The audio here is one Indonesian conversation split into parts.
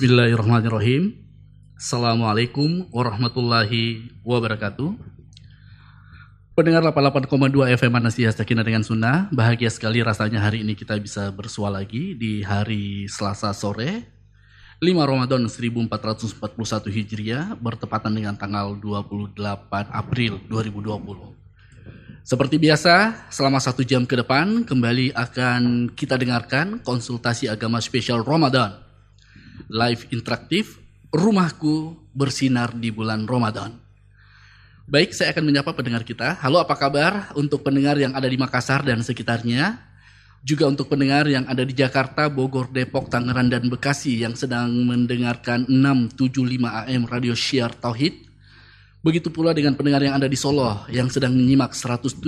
Bismillahirrahmanirrahim. Assalamualaikum warahmatullahi wabarakatuh. Pendengar 88,2 FM Anasiyah Sakinah dengan Sunnah, bahagia sekali rasanya hari ini kita bisa bersua lagi di hari Selasa sore, 5 Ramadan 1441 Hijriah, bertepatan dengan tanggal 28 April 2020. Seperti biasa, selama satu jam ke depan kembali akan kita dengarkan konsultasi agama spesial Ramadan live interaktif Rumahku Bersinar di Bulan Ramadan. Baik, saya akan menyapa pendengar kita. Halo, apa kabar untuk pendengar yang ada di Makassar dan sekitarnya? Juga untuk pendengar yang ada di Jakarta, Bogor, Depok, Tangerang, dan Bekasi yang sedang mendengarkan 675 AM Radio Syiar Tauhid. Begitu pula dengan pendengar yang ada di Solo yang sedang menyimak 107,5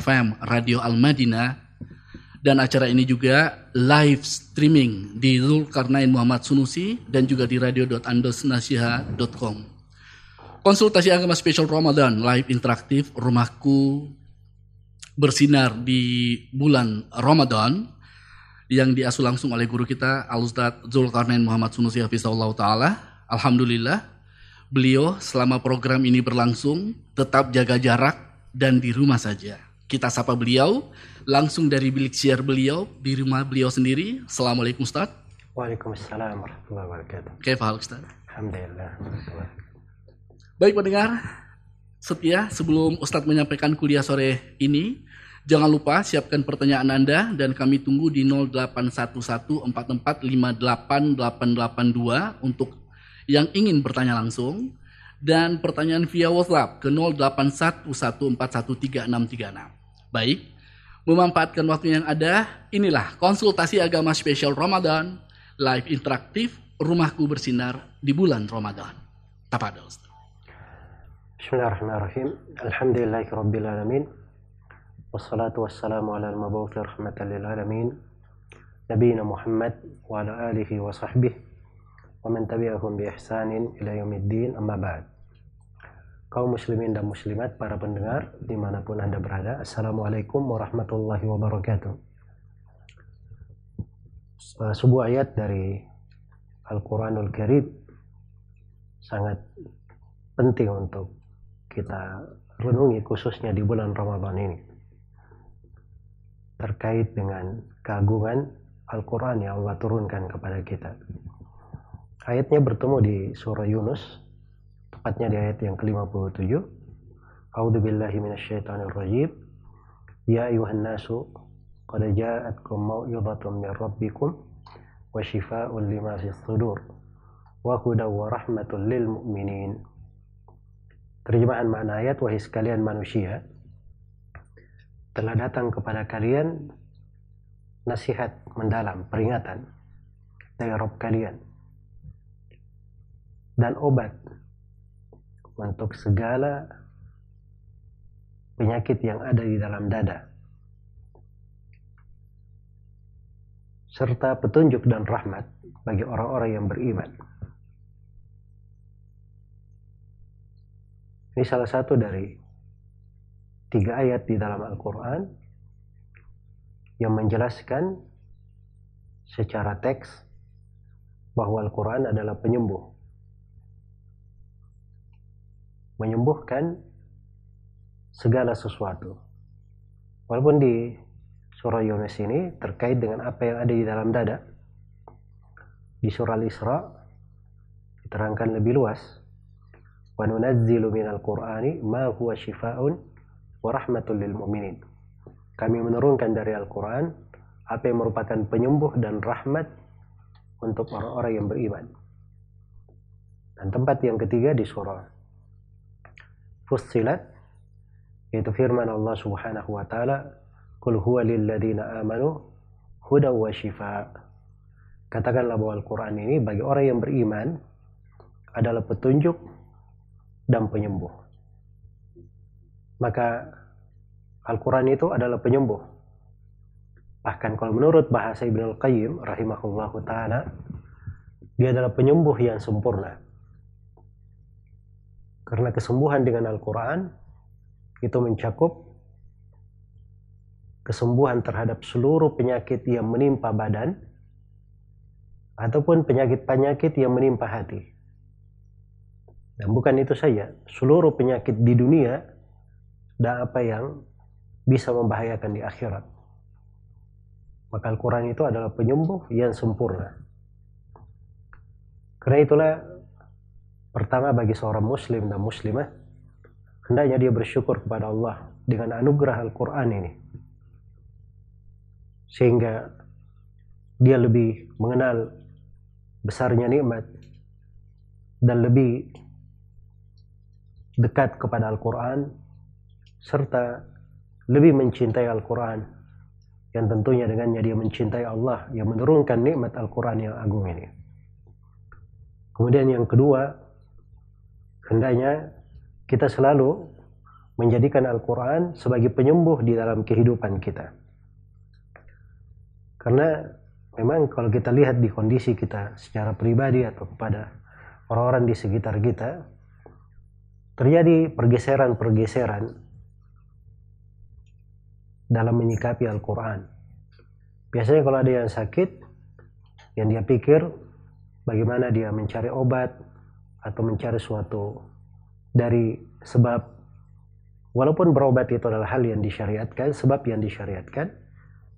FM Radio Al-Madinah dan acara ini juga live streaming di Zulkarnain Muhammad Sunusi dan juga di radio.andosnasiha.com. Konsultasi agama spesial Ramadan live interaktif rumahku bersinar di bulan Ramadan yang diasuh langsung oleh guru kita Al-Ustaz Zulkarnain Muhammad Sunusi Hafizahullah Ta'ala. Alhamdulillah beliau selama program ini berlangsung tetap jaga jarak dan di rumah saja. Kita sapa beliau langsung dari bilik siar beliau di rumah beliau sendiri. Assalamualaikum Ustaz. Waalaikumsalam warahmatullahi wabarakatuh. Kaifal Ustaz? Alhamdulillah. Baik pendengar, setia sebelum Ustadz menyampaikan kuliah sore ini, jangan lupa siapkan pertanyaan Anda dan kami tunggu di 081144588882 untuk yang ingin bertanya langsung dan pertanyaan via WhatsApp ke 0811413636. Baik, memanfaatkan waktu yang ada, inilah konsultasi agama spesial Ramadan, live interaktif, rumahku bersinar di bulan Ramadan. Ustaz. Bismillahirrahmanirrahim. Alhamdulillahi Alamin. Wassalatu wassalamu ala al-mabawti rahmatan lil alamin. Nabiina Muhammad wa ala alihi wa sahbihi wa man tabi'ahum bi ihsanin ila yaumiddin amma ba'd kaum muslimin dan muslimat, para pendengar di mana pun Anda berada. Assalamualaikum warahmatullahi wabarakatuh. Uh, sebuah ayat dari Al-Quranul Karim sangat penting untuk kita renungi khususnya di bulan Ramadan ini terkait dengan keagungan Al-Quran yang Allah turunkan kepada kita. Ayatnya bertemu di surah Yunus tepatnya di ayat yang ke-57 A'udzu billahi minasyaitonir rajim Ya ayuhan nasu qad ja'atkum mau'izatun min rabbikum wa shifaa'un lima fis sudur wa hudaw wa rahmatul lil mu'minin. Terjemahan makna ayat wahai sekalian manusia telah datang kepada kalian nasihat mendalam peringatan dari Rabb kalian dan obat untuk segala penyakit yang ada di dalam dada serta petunjuk dan rahmat bagi orang-orang yang beriman. Ini salah satu dari tiga ayat di dalam Al-Quran yang menjelaskan secara teks bahwa Al-Quran adalah penyembuh menyembuhkan segala sesuatu. Walaupun di surah Yunus ini terkait dengan apa yang ada di dalam dada. Di surah Al-Isra diterangkan lebih luas. Wa nunazzilu minal Qur'ani ma huwa shifaa'un wa rahmatul lil mu'minin. Kami menurunkan dari Al-Quran apa yang merupakan penyembuh dan rahmat untuk orang-orang yang beriman. Dan tempat yang ketiga di surah Fussilat yaitu firman Allah Subhanahu wa taala Qul huwa lilladzina amanu huda wa shifa. Katakanlah bahwa Al-Qur'an ini bagi orang yang beriman adalah petunjuk dan penyembuh. Maka Al-Quran itu adalah penyembuh. Bahkan kalau menurut bahasa Ibn Al-Qayyim rahimahullahu ta'ala, dia adalah penyembuh yang sempurna. Karena kesembuhan dengan Al-Quran itu mencakup kesembuhan terhadap seluruh penyakit yang menimpa badan ataupun penyakit-penyakit yang menimpa hati. Dan bukan itu saja, seluruh penyakit di dunia dan apa yang bisa membahayakan di akhirat. Maka Al-Quran itu adalah penyembuh yang sempurna. Karena itulah pertama bagi seorang muslim dan muslimah hendaknya dia bersyukur kepada Allah dengan anugerah Al-Quran ini. Sehingga dia lebih mengenal besarnya nikmat dan lebih dekat kepada Al-Quran serta lebih mencintai Al-Quran yang tentunya dengannya dia mencintai Allah yang menurunkan nikmat Al-Quran yang agung ini. Kemudian yang kedua, hendaknya kita selalu menjadikan Al-Quran sebagai penyembuh di dalam kehidupan kita. Karena memang kalau kita lihat di kondisi kita secara pribadi atau kepada orang-orang di sekitar kita, terjadi pergeseran-pergeseran dalam menyikapi Al-Quran. Biasanya kalau ada yang sakit, yang dia pikir bagaimana dia mencari obat atau mencari suatu dari sebab walaupun berobat itu adalah hal yang disyariatkan, sebab yang disyariatkan,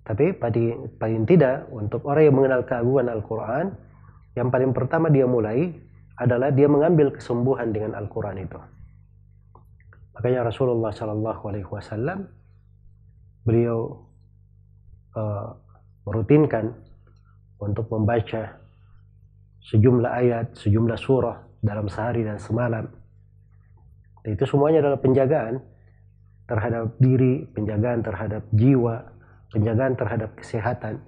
tapi paling, paling tidak untuk orang yang mengenal keagungan Al-Quran, yang paling pertama dia mulai adalah dia mengambil kesembuhan dengan Al-Quran itu. Makanya Rasulullah Shallallahu Alaihi Wasallam beliau uh, merutinkan untuk membaca sejumlah ayat, sejumlah surah dalam sehari dan semalam. Dan itu semuanya adalah penjagaan terhadap diri, penjagaan terhadap jiwa, penjagaan terhadap kesehatan.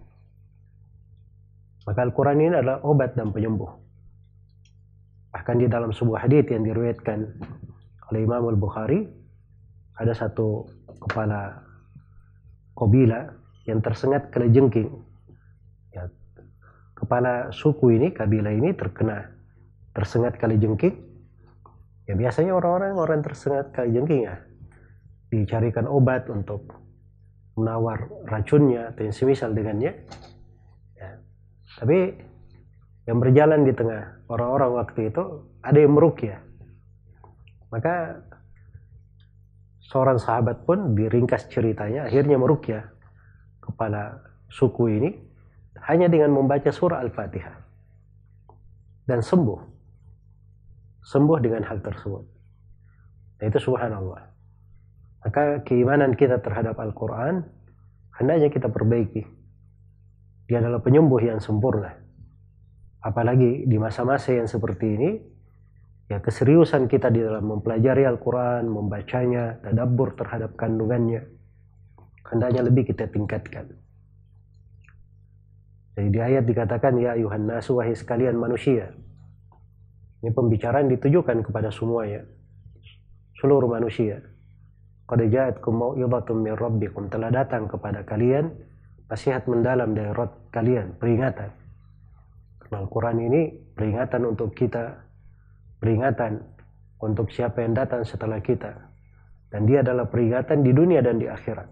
Maka Al-Quran ini adalah obat dan penyembuh. Bahkan di dalam sebuah hadis yang diriwayatkan oleh Imam Al-Bukhari ada satu kepala kobila yang tersengat kena jengking. Ya, kepala suku ini, kabilah ini terkena tersengat kali jengking. Ya biasanya orang-orang orang tersengat kali jengking ya dicarikan obat untuk menawar racunnya atau yang semisal dengannya. Ya. Tapi yang berjalan di tengah orang-orang waktu itu ada yang merukyah maka seorang sahabat pun diringkas ceritanya akhirnya merukyah kepala suku ini hanya dengan membaca surah Al-Fatihah dan sembuh. Sembuh dengan hal tersebut. Nah, itu subhanallah. Maka keimanan kita terhadap Al-Quran hendaknya kita perbaiki. Dia adalah penyembuh yang sempurna. Apalagi di masa-masa yang seperti ini, ya keseriusan kita di dalam mempelajari Al-Quran, membacanya, tadabbur terhadap kandungannya, hendaknya lebih kita tingkatkan. Jadi di ayat dikatakan, Ya ayuhan nasu wahai sekalian manusia. Ini pembicaraan ditujukan kepada semuanya. Seluruh manusia. Qad ja'atkum mau'idhatum min rabbikum. Telah datang kepada kalian nasihat mendalam dari Rabb kalian, peringatan. Karena Al-Quran ini peringatan untuk kita peringatan untuk siapa yang datang setelah kita. Dan dia adalah peringatan di dunia dan di akhirat.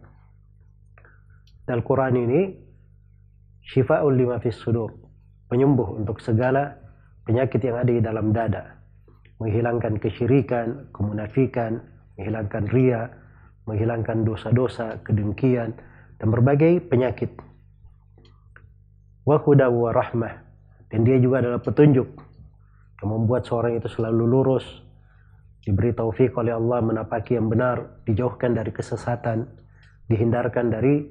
Al-Quran ini syifa'ul lima fis sudur. Penyembuh untuk segala penyakit yang ada di dalam dada. Menghilangkan kesyirikan, kemunafikan, menghilangkan ria, menghilangkan dosa-dosa, kedengkian, dan berbagai penyakit. Wa huda wa rahmah. Dan dia juga adalah petunjuk yang membuat seorang itu selalu lurus, diberi taufik oleh Allah menapaki yang benar, dijauhkan dari kesesatan, dihindarkan dari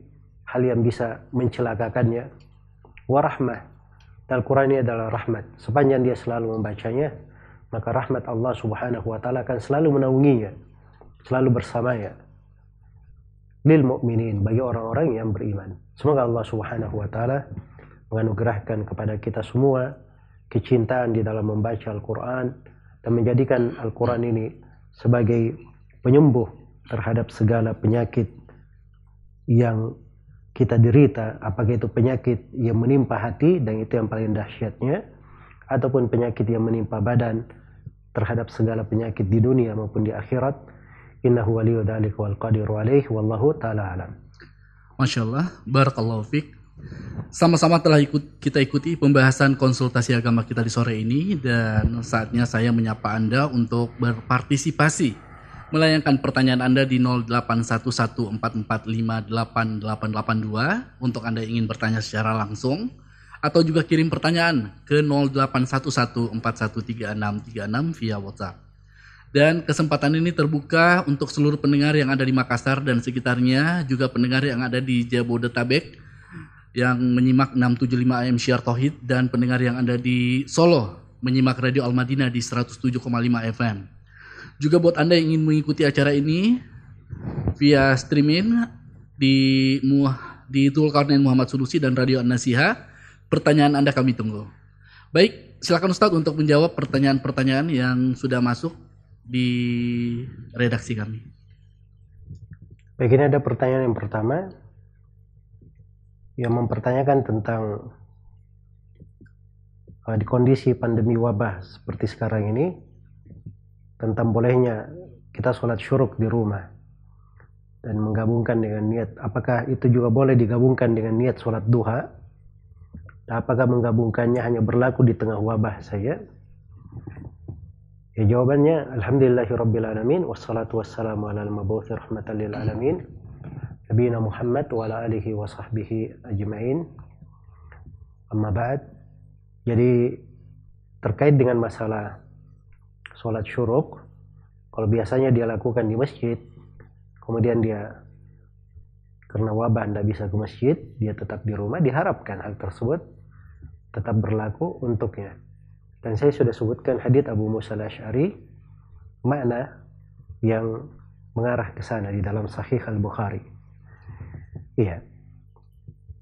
hal yang bisa mencelakakannya. Al-Quran ini adalah rahmat. Sepanjang dia selalu membacanya, maka rahmat Allah subhanahu wa ta'ala akan selalu menaunginya, selalu bersamanya. Lil mu'minin, bagi orang-orang yang beriman. Semoga Allah subhanahu wa ta'ala menganugerahkan kepada kita semua kecintaan di dalam membaca Al-Quran dan menjadikan Al-Quran ini sebagai penyembuh terhadap segala penyakit yang kita derita, apakah itu penyakit yang menimpa hati dan itu yang paling dahsyatnya, ataupun penyakit yang menimpa badan terhadap segala penyakit di dunia maupun di akhirat. Innahu waliyu dzalika wal qadiru alaih wallahu taala alam. Masya Allah, barakallahu. Sama-sama telah ikut kita ikuti pembahasan konsultasi agama kita di sore ini dan saatnya saya menyapa Anda untuk berpartisipasi melayangkan pertanyaan Anda di 081144588882 untuk Anda ingin bertanya secara langsung atau juga kirim pertanyaan ke 0811413636 via WhatsApp. Dan kesempatan ini terbuka untuk seluruh pendengar yang ada di Makassar dan sekitarnya, juga pendengar yang ada di Jabodetabek yang menyimak 675 AM Syiar Tauhid dan pendengar yang ada di Solo menyimak Radio Al-Madinah di 107,5 FM. Juga buat Anda yang ingin mengikuti acara ini via streaming di di Tulkarnain Muhammad Sunusi dan Radio An-Nasiha, pertanyaan Anda kami tunggu. Baik, silakan Ustadz untuk menjawab pertanyaan-pertanyaan yang sudah masuk di redaksi kami. Baik, ini ada pertanyaan yang pertama yang mempertanyakan tentang uh, di kondisi pandemi wabah seperti sekarang ini tentang bolehnya kita sholat syuruk di rumah dan menggabungkan dengan niat. Apakah itu juga boleh digabungkan dengan niat sholat duha? Apakah menggabungkannya hanya berlaku di tengah wabah saja? Ya jawabannya Alhamdulillahirrabbilalamin Wassalatu wassalamu ala al-mabuthi rahmatan alamin Nabiina Muhammad wa ala alihi wa sahbihi ajma'in. Amma ba'd. Jadi terkait dengan masalah sholat syuruk Kalau biasanya dia lakukan di masjid Kemudian dia karena wabah tidak bisa ke masjid Dia tetap di rumah Diharapkan hal tersebut tetap berlaku untuknya dan saya sudah sebutkan hadits Abu Musa al-Ash'ari makna yang mengarah ke sana di dalam Sahih Al-Bukhari. Iya.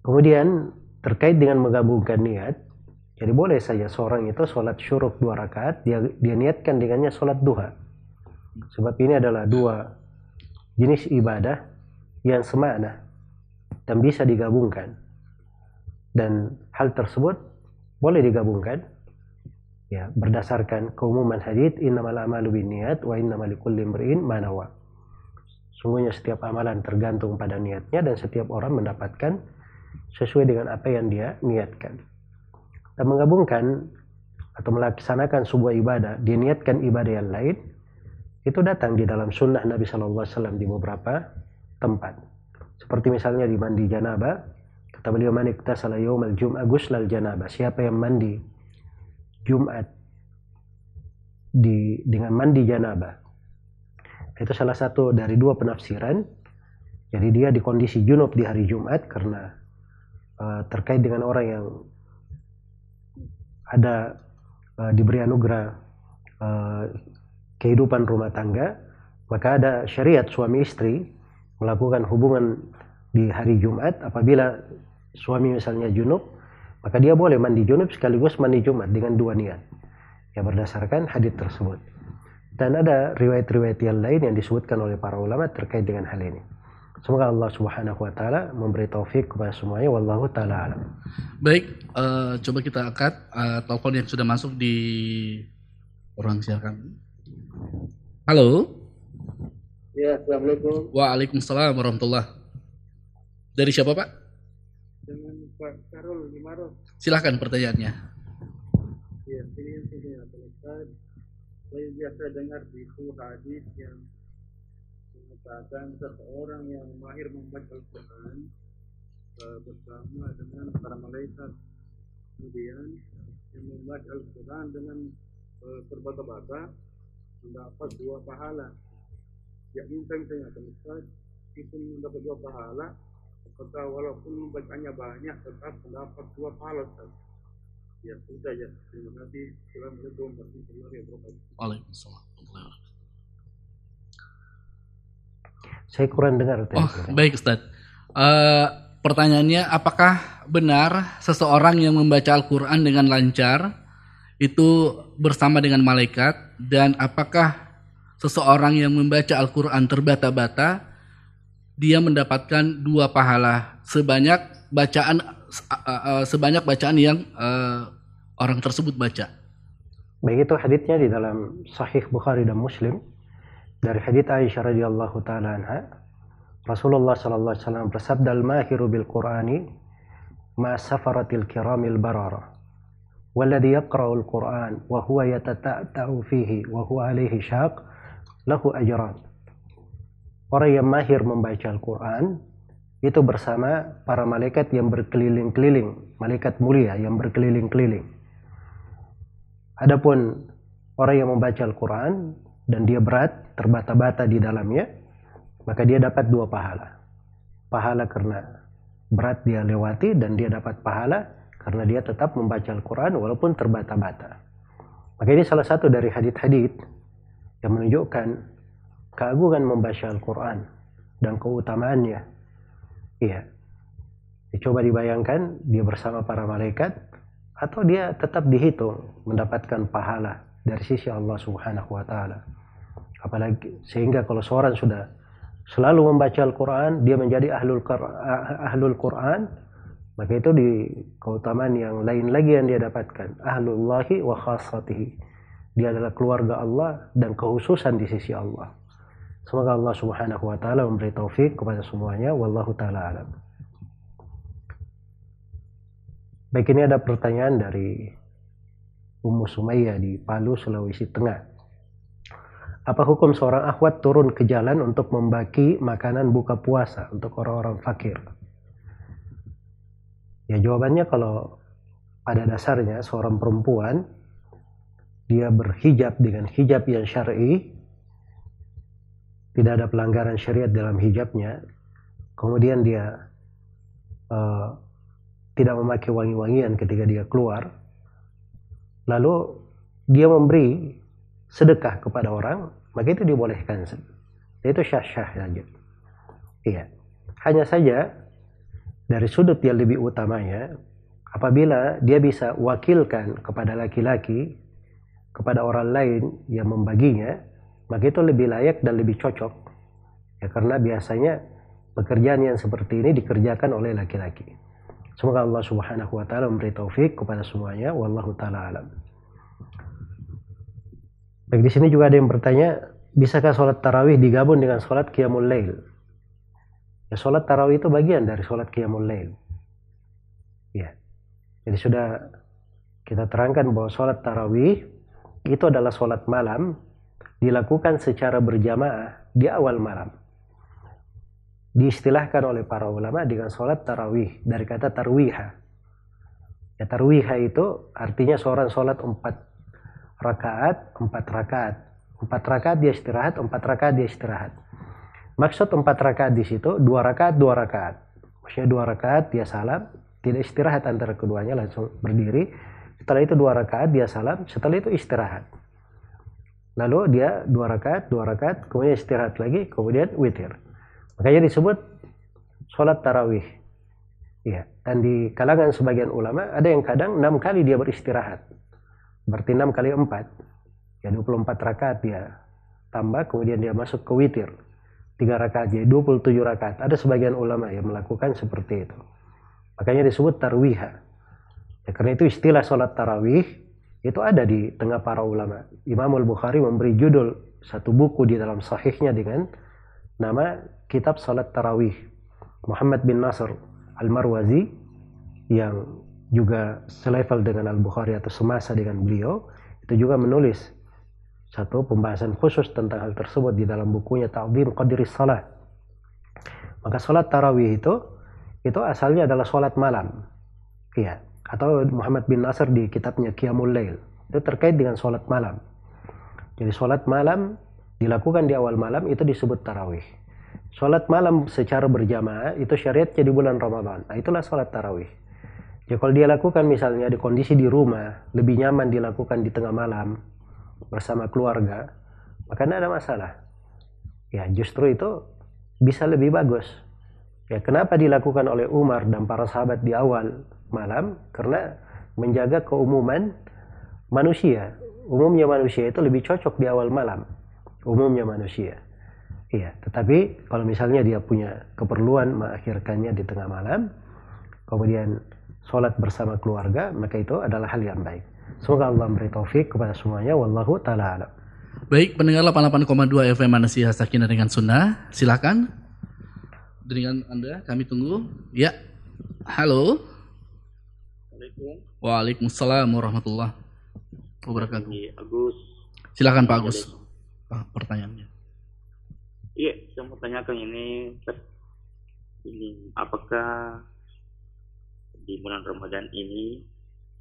Kemudian terkait dengan menggabungkan niat, jadi boleh saja seorang itu sholat syuruk dua rakaat, dia, dia niatkan dengannya sholat duha. Sebab ini adalah dua jenis ibadah yang semakna dan bisa digabungkan. Dan hal tersebut boleh digabungkan ya berdasarkan keumuman hadis innamal amalu binniyat wa innamal likulli imri'in ma nawa. Sungguhnya setiap amalan tergantung pada niatnya dan setiap orang mendapatkan sesuai dengan apa yang dia niatkan. Dan menggabungkan atau melaksanakan sebuah ibadah, dia niatkan ibadah yang lain, itu datang di dalam sunnah Nabi Shallallahu Alaihi Wasallam di beberapa tempat. Seperti misalnya di mandi janabah, kata beliau manik tasala yaumal jum'ah guslal janabah. Siapa yang mandi Jumat di dengan mandi janabah. Itu salah satu dari dua penafsiran. Jadi dia di kondisi junub di hari Jumat karena uh, terkait dengan orang yang ada uh, diberi anugerah uh, kehidupan rumah tangga, maka ada syariat suami istri melakukan hubungan di hari Jumat apabila suami misalnya junub maka dia boleh mandi junub sekaligus mandi Jumat dengan dua niat. Yang berdasarkan hadis tersebut. Dan ada riwayat-riwayat yang lain yang disebutkan oleh para ulama terkait dengan hal ini. Semoga Allah Subhanahu wa taala memberi taufik kepada semuanya wallahu taala alam. Baik, uh, coba kita angkat uh, telepon yang sudah masuk di ruang siar kami. Halo. Ya, Assalamualaikum. Waalaikumsalam warahmatullah. Dari siapa, Pak? Pak Karul Gimaro. Silahkan pertanyaannya. Ya, ini yang saya Ustaz. Saya biasa dengar di hadis yang mengatakan seseorang yang mahir membaca Al-Quran uh, bersama dengan para malaikat. Kemudian yang membaca Al-Quran dengan terbata-bata mendapat dua pahala. Ya, minta saya Ustaz, itu mendapat dua pahala maka walaupun membacanya banyak tetap mendapat dua pahala ya sudah ya terima kasih assalamualaikum warahmatullahi wabarakatuh Waalaikumsalam saya kurang dengar oh baik Ustaz. Uh, pertanyaannya apakah benar seseorang yang membaca Al-Quran dengan lancar itu bersama dengan malaikat? Dan apakah seseorang yang membaca Al-Quran terbata-bata dia mendapatkan dua pahala? Sebanyak bacaan sebanyak bacaan yang uh, orang tersebut baca. Baik itu haditsnya di dalam Sahih Bukhari dan Muslim dari hadits Aisyah radhiyallahu taala anha Rasulullah sallallahu alaihi wasallam bersabda al-mahiru bil Qur'ani مع سفرة الكرام البررة والذي يقرأ القرآن وهو يتتأتأ فيه وهو عليه شاق له أجران Orang yang mahir membaca Al-Quran itu bersama para malaikat yang berkeliling-keliling, malaikat mulia yang berkeliling-keliling. Adapun orang yang membaca Al-Quran dan dia berat, terbata-bata di dalamnya, maka dia dapat dua pahala. Pahala karena berat dia lewati dan dia dapat pahala karena dia tetap membaca Al-Quran walaupun terbata-bata. Maka ini salah satu dari hadith-hadith yang menunjukkan keagungan membaca Al-Quran dan keutamaannya. Iya. Coba dibayangkan dia bersama para malaikat atau dia tetap dihitung mendapatkan pahala dari sisi Allah Subhanahu wa taala. Apalagi sehingga kalau seorang sudah selalu membaca Al-Quran, dia menjadi ahlul, ahlul Quran, maka itu di keutamaan yang lain lagi yang dia dapatkan. Ahlullahi wa khasatihi. Dia adalah keluarga Allah dan kehususan di sisi Allah. Semoga Allah subhanahu wa ta'ala memberi taufik kepada semuanya. Wallahu ta'ala alam. Baik ini ada pertanyaan dari Ummu Sumayyah di Palu, Sulawesi Tengah. Apa hukum seorang akhwat turun ke jalan untuk membagi makanan buka puasa untuk orang-orang fakir? Ya jawabannya kalau pada dasarnya seorang perempuan dia berhijab dengan hijab yang syar'i tidak ada pelanggaran syariat dalam hijabnya kemudian dia uh, tidak memakai wangi-wangian ketika dia keluar lalu dia memberi sedekah kepada orang, maka itu dibolehkan. Itu syah-syah saja. Iya. Hanya saja dari sudut yang lebih utamanya, apabila dia bisa wakilkan kepada laki-laki, kepada orang lain yang membaginya, maka itu lebih layak dan lebih cocok. Ya, karena biasanya pekerjaan yang seperti ini dikerjakan oleh laki-laki. Semoga Allah Subhanahu wa taala memberi taufik kepada semuanya wallahu taala alam. Baik di sini juga ada yang bertanya, bisakah sholat tarawih digabung dengan sholat qiyamul lail? Ya sholat tarawih itu bagian dari sholat qiyamul lail. Ya. Jadi sudah kita terangkan bahwa sholat tarawih itu adalah sholat malam dilakukan secara berjamaah di awal malam. Diistilahkan oleh para ulama dengan sholat tarawih dari kata tarwiha. Ya tarwiha itu artinya seorang sholat empat rakaat, empat rakaat. Empat rakaat dia istirahat, empat rakaat dia istirahat. Maksud empat rakaat di situ, dua rakaat, dua rakaat. Maksudnya dua rakaat dia salam, tidak istirahat antara keduanya langsung berdiri. Setelah itu dua rakaat dia salam, setelah itu istirahat. Lalu dia dua rakaat, dua rakaat, kemudian istirahat lagi, kemudian witir. Makanya disebut sholat tarawih. Ya, dan di kalangan sebagian ulama ada yang kadang enam kali dia beristirahat. Berarti 6 kali 4. Ya 24 rakaat dia tambah kemudian dia masuk ke witir. 3 rakaat jadi 27 rakaat. Ada sebagian ulama yang melakukan seperti itu. Makanya disebut tarwiha. Ya, karena itu istilah sholat tarawih itu ada di tengah para ulama. Imam Al-Bukhari memberi judul satu buku di dalam sahihnya dengan nama Kitab Salat Tarawih. Muhammad bin Nasr Al-Marwazi yang juga selevel dengan Al-Bukhari atau semasa dengan beliau itu juga menulis satu pembahasan khusus tentang hal tersebut di dalam bukunya Ta'zim Qadri Salat. Maka salat tarawih itu itu asalnya adalah salat malam. Iya, atau Muhammad bin Nasr di kitabnya Qiyamul Lail. Itu terkait dengan salat malam. Jadi salat malam dilakukan di awal malam itu disebut tarawih. Salat malam secara berjamaah itu syariatnya di bulan Ramadan. Nah, itulah salat tarawih. Ya kalau dia lakukan misalnya di kondisi di rumah, lebih nyaman dilakukan di tengah malam bersama keluarga, maka tidak ada masalah. Ya justru itu bisa lebih bagus. Ya kenapa dilakukan oleh Umar dan para sahabat di awal malam? Karena menjaga keumuman manusia. Umumnya manusia itu lebih cocok di awal malam. Umumnya manusia. Iya, tetapi kalau misalnya dia punya keperluan mengakhirkannya di tengah malam, kemudian sholat bersama keluarga, maka itu adalah hal yang baik. Semoga Allah memberi taufik kepada semuanya. Wallahu ta'ala alam. Baik, pendengar 88,2 FM Manasih Sakinah dengan Sunnah. Silakan. Dengan Anda, kami tunggu. Ya, halo. Waalaikumsalam warahmatullahi wabarakatuh. Ini Agus. Silakan Pak Agus. Ah, pertanyaannya. Iya, saya mau tanyakan ini, ini apakah di bulan Ramadan ini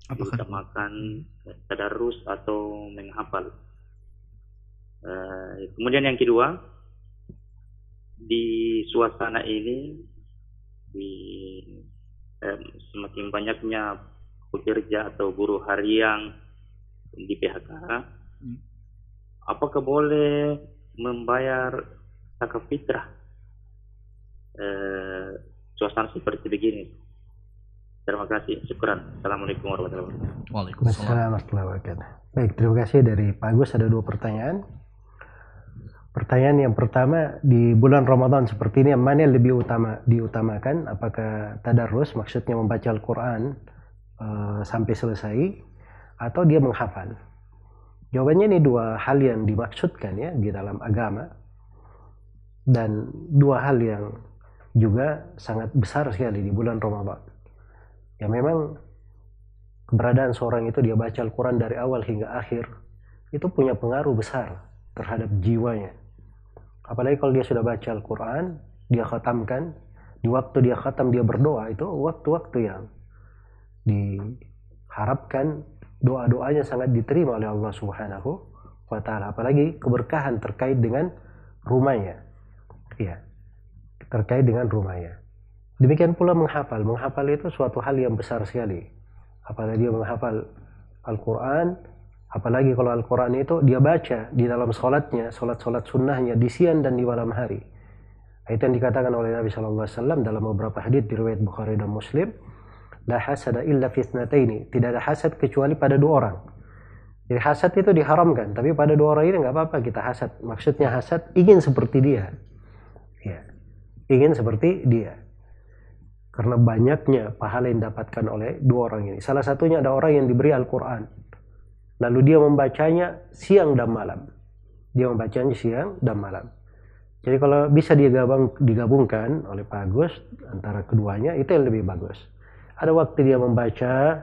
Apakah diutamakan tadarus atau menghafal? Eh, kemudian yang kedua, di suasana ini di em, semakin banyaknya pekerja atau buruh harian di PHK, Hmm. apakah boleh membayar zakat fitrah eh, suasana seperti begini? Terima kasih, syukuran. Assalamualaikum warahmatullahi wabarakatuh. Waalaikumsalam. Assalamualaikum warahmatullahi wabarakatuh. Baik, terima kasih dari Pak Agus ada dua pertanyaan. Pertanyaan yang pertama di bulan Ramadan seperti ini yang mana yang lebih utama diutamakan? Apakah tadarus maksudnya membaca Al-Quran eh, sampai selesai atau dia menghafal? Jawabannya ini dua hal yang dimaksudkan ya di dalam agama dan dua hal yang juga sangat besar sekali di bulan Ramadan. Ya memang keberadaan seorang itu dia baca Al-Quran dari awal hingga akhir itu punya pengaruh besar terhadap jiwanya. Apalagi kalau dia sudah baca Al-Quran dia khatamkan di waktu dia khatam dia berdoa itu waktu-waktu yang diharapkan doa-doanya sangat diterima oleh Allah Subhanahu wa taala. Apalagi keberkahan terkait dengan rumahnya. Ya terkait dengan rumahnya demikian pula menghafal. Menghafal itu suatu hal yang besar sekali. Apalagi dia menghafal Al-Quran apalagi kalau Al-Quran itu dia baca di dalam sholatnya sholat-sholat sunnahnya di siang dan di malam hari. Itu yang dikatakan oleh Nabi SAW dalam beberapa hadis di riwayat Bukhari dan Muslim. La hasada illa fitnataini tidak ada hasad kecuali pada dua orang. Jadi hasad itu diharamkan tapi pada dua orang ini nggak apa-apa kita hasad. Maksudnya hasad ingin seperti dia. Ya. Ingin seperti dia karena banyaknya pahala yang didapatkan oleh dua orang ini. Salah satunya ada orang yang diberi Al-Quran. Lalu dia membacanya siang dan malam. Dia membacanya siang dan malam. Jadi kalau bisa digabung, digabungkan oleh Pak Agus antara keduanya itu yang lebih bagus. Ada waktu dia membaca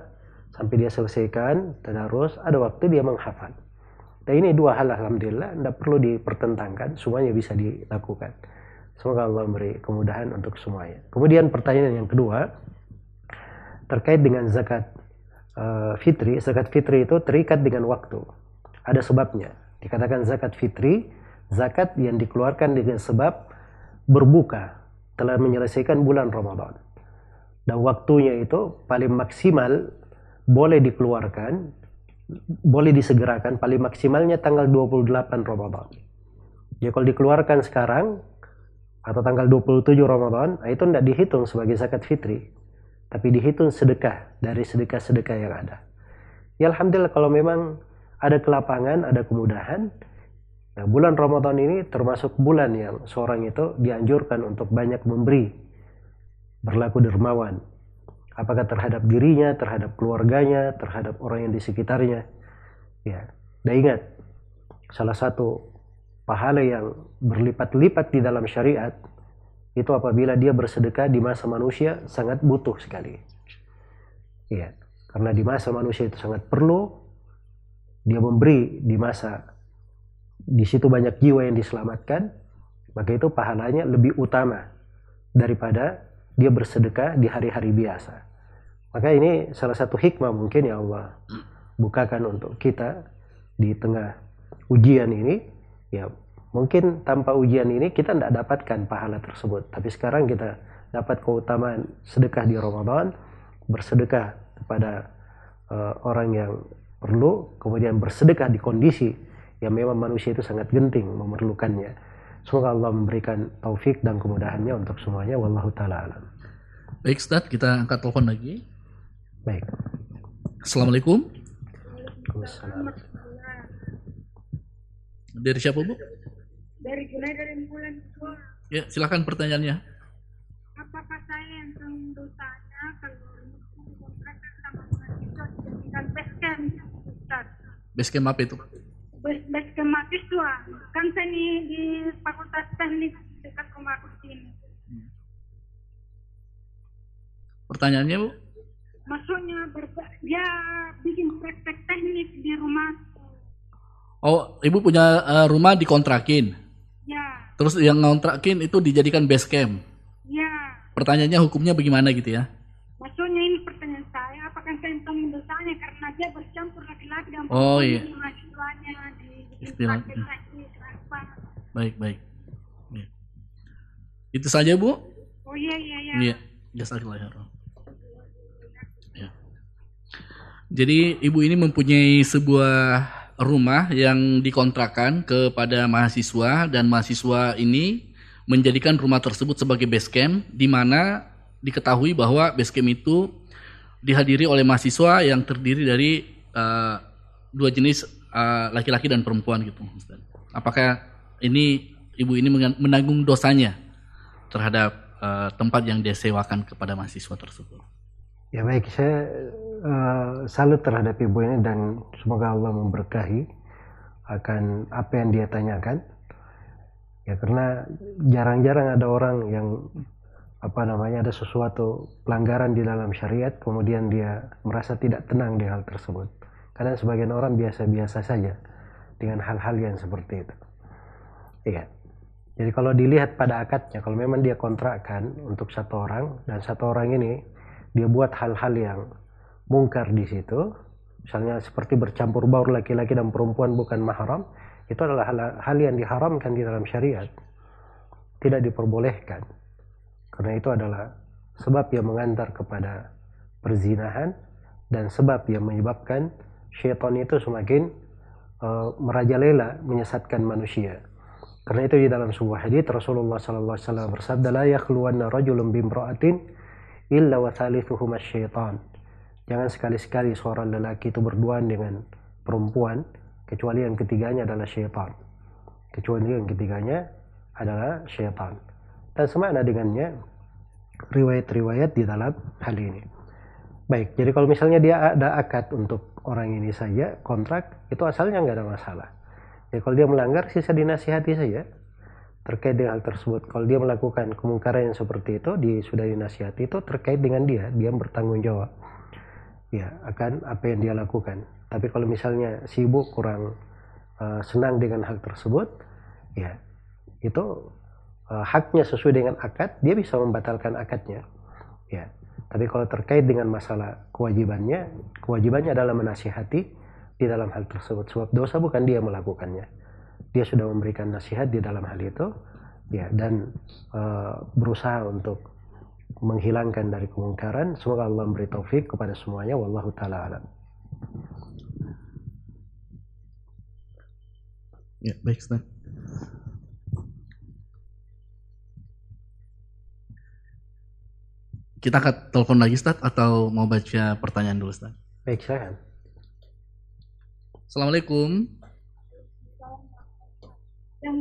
sampai dia selesaikan tadarus, ada waktu dia menghafal. Dan ini dua hal alhamdulillah tidak perlu dipertentangkan, semuanya bisa dilakukan. Semoga Allah memberi kemudahan untuk semuanya. Kemudian pertanyaan yang kedua terkait dengan zakat uh, fitri. Zakat fitri itu terikat dengan waktu. Ada sebabnya. Dikatakan zakat fitri, zakat yang dikeluarkan dengan sebab berbuka telah menyelesaikan bulan Ramadan. Dan waktunya itu paling maksimal boleh dikeluarkan, boleh disegerakan paling maksimalnya tanggal 28 Ramadan. Ya kalau dikeluarkan sekarang atau tanggal 27 Ramadan, nah itu tidak dihitung sebagai zakat fitri. Tapi dihitung sedekah dari sedekah-sedekah yang ada. Ya Alhamdulillah kalau memang ada kelapangan, ada kemudahan, nah bulan Ramadan ini termasuk bulan yang seorang itu dianjurkan untuk banyak memberi, berlaku dermawan. Apakah terhadap dirinya, terhadap keluarganya, terhadap orang yang di sekitarnya. Ya, dan ingat, salah satu pahala yang berlipat-lipat di dalam syariat itu apabila dia bersedekah di masa manusia sangat butuh sekali. Iya, karena di masa manusia itu sangat perlu dia memberi di masa di situ banyak jiwa yang diselamatkan, maka itu pahalanya lebih utama daripada dia bersedekah di hari-hari biasa. Maka ini salah satu hikmah mungkin ya Allah bukakan untuk kita di tengah ujian ini ya mungkin tanpa ujian ini kita tidak dapatkan pahala tersebut tapi sekarang kita dapat keutamaan sedekah di Ramadan bersedekah kepada uh, orang yang perlu kemudian bersedekah di kondisi yang memang manusia itu sangat genting memerlukannya semoga Allah memberikan taufik dan kemudahannya untuk semuanya wallahu taala alam Baik Ustaz, kita angkat telepon lagi. baik Assalamualaikum. Waalaikumsalam. Dari siapa Bu? dari Julai dari bulan Ya, silakan pertanyaannya. apakah saya yang tahu dosanya kalau kontrakkan sama mahasiswa dijadikan base camp Ustaz Basecamp apa itu? base, base camp mahasiswa kan saya di, di fakultas teknik dekat rumahku sini Pertanyaannya Bu? maksudnya dia bikin praktek teknik di rumah Oh, ibu punya eh, rumah dikontrakin. ya Terus yang ngontrakin itu dijadikan base camp. ya Pertanyaannya hukumnya bagaimana gitu ya? maksudnya ini pertanyaan saya apakah saya tanggung dosanya karena dia bercampur laki-laki dan Oh, iya. di mahasiswanya di bikin Istilah- praktek teknik apa Baik, baik. Ya. Itu saja, Bu? oh iya iya iya Iya. Jazakallah khairan. Ya. Jadi ibu ini mempunyai sebuah rumah yang dikontrakan kepada mahasiswa dan mahasiswa ini menjadikan rumah tersebut sebagai base camp di mana diketahui bahwa base camp itu dihadiri oleh mahasiswa yang terdiri dari eh, dua jenis eh, laki-laki dan perempuan gitu. Apakah ini ibu ini menanggung dosanya terhadap eh, tempat yang disewakan kepada mahasiswa tersebut? Ya baik, saya eh, salut terhadap ibu ini dan semoga Allah memberkahi akan apa yang dia tanyakan. Ya karena jarang-jarang ada orang yang apa namanya ada sesuatu pelanggaran di dalam syariat kemudian dia merasa tidak tenang di hal tersebut. Kadang sebagian orang biasa-biasa saja dengan hal-hal yang seperti itu. Iya. Jadi kalau dilihat pada akadnya, kalau memang dia kontrakkan untuk satu orang dan satu orang ini dia buat hal-hal yang mungkar di situ, misalnya seperti bercampur baur laki-laki dan perempuan bukan mahram, itu adalah hal, hal yang diharamkan di dalam syariat, tidak diperbolehkan, karena itu adalah sebab yang mengantar kepada perzinahan dan sebab yang menyebabkan syaitan itu semakin uh, merajalela menyesatkan manusia. Karena itu di dalam sebuah hadis Rasulullah sallallahu alaihi wasallam bersabda la yakhluwanna rajulun bimra'atin illa wa thalithuhuma syaitan. Jangan sekali-sekali seorang lelaki itu berduaan dengan perempuan kecuali yang ketiganya adalah syaitan. Kecuali yang ketiganya adalah syaitan. Dan semakna dengannya riwayat-riwayat di dalam hal ini. Baik, jadi kalau misalnya dia ada akad untuk orang ini saja, kontrak, itu asalnya nggak ada masalah. Ya kalau dia melanggar, sisa dinasihati saja terkait dengan hal tersebut. Kalau dia melakukan kemungkaran yang seperti itu, dia sudah dinasihati itu terkait dengan dia, dia bertanggung jawab. Ya, akan apa yang dia lakukan. Tapi kalau misalnya sibuk kurang uh, senang dengan hal tersebut, ya itu uh, haknya sesuai dengan akad, dia bisa membatalkan akadnya. Ya. Tapi kalau terkait dengan masalah kewajibannya, kewajibannya adalah menasihati di dalam hal tersebut. Sebab dosa bukan dia melakukannya. Dia sudah memberikan nasihat di dalam hal itu, ya dan uh, berusaha untuk menghilangkan dari kemungkaran. Semoga Allah memberi taufik kepada semuanya. Wallahu taala alam. Ya, baik, Ustaz. Kita akan telepon lagi, Ustaz, atau mau baca pertanyaan dulu, Ustaz? Baik, silakan. Assalamualaikum. Yang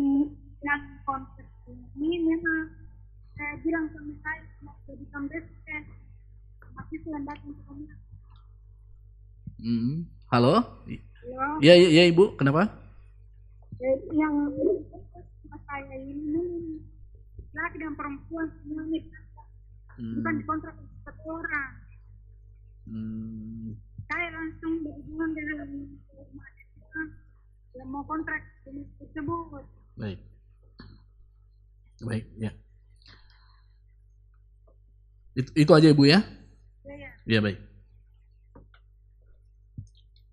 yang konsep ini memang saya bilang sama saya mau jadi kambesken tapi sudah datang ke kami Hmm. Halo? ya Ya, ya, ya, Ibu. Kenapa? yang sama saya ini laki dan perempuan semuanya bukan Hmm. dikontrak satu orang Hmm. saya langsung berhubungan dengan yang mau kontrak jenis tersebut Baik. Baik, ya. Itu, itu aja Ibu ya? ya ya Ya, baik.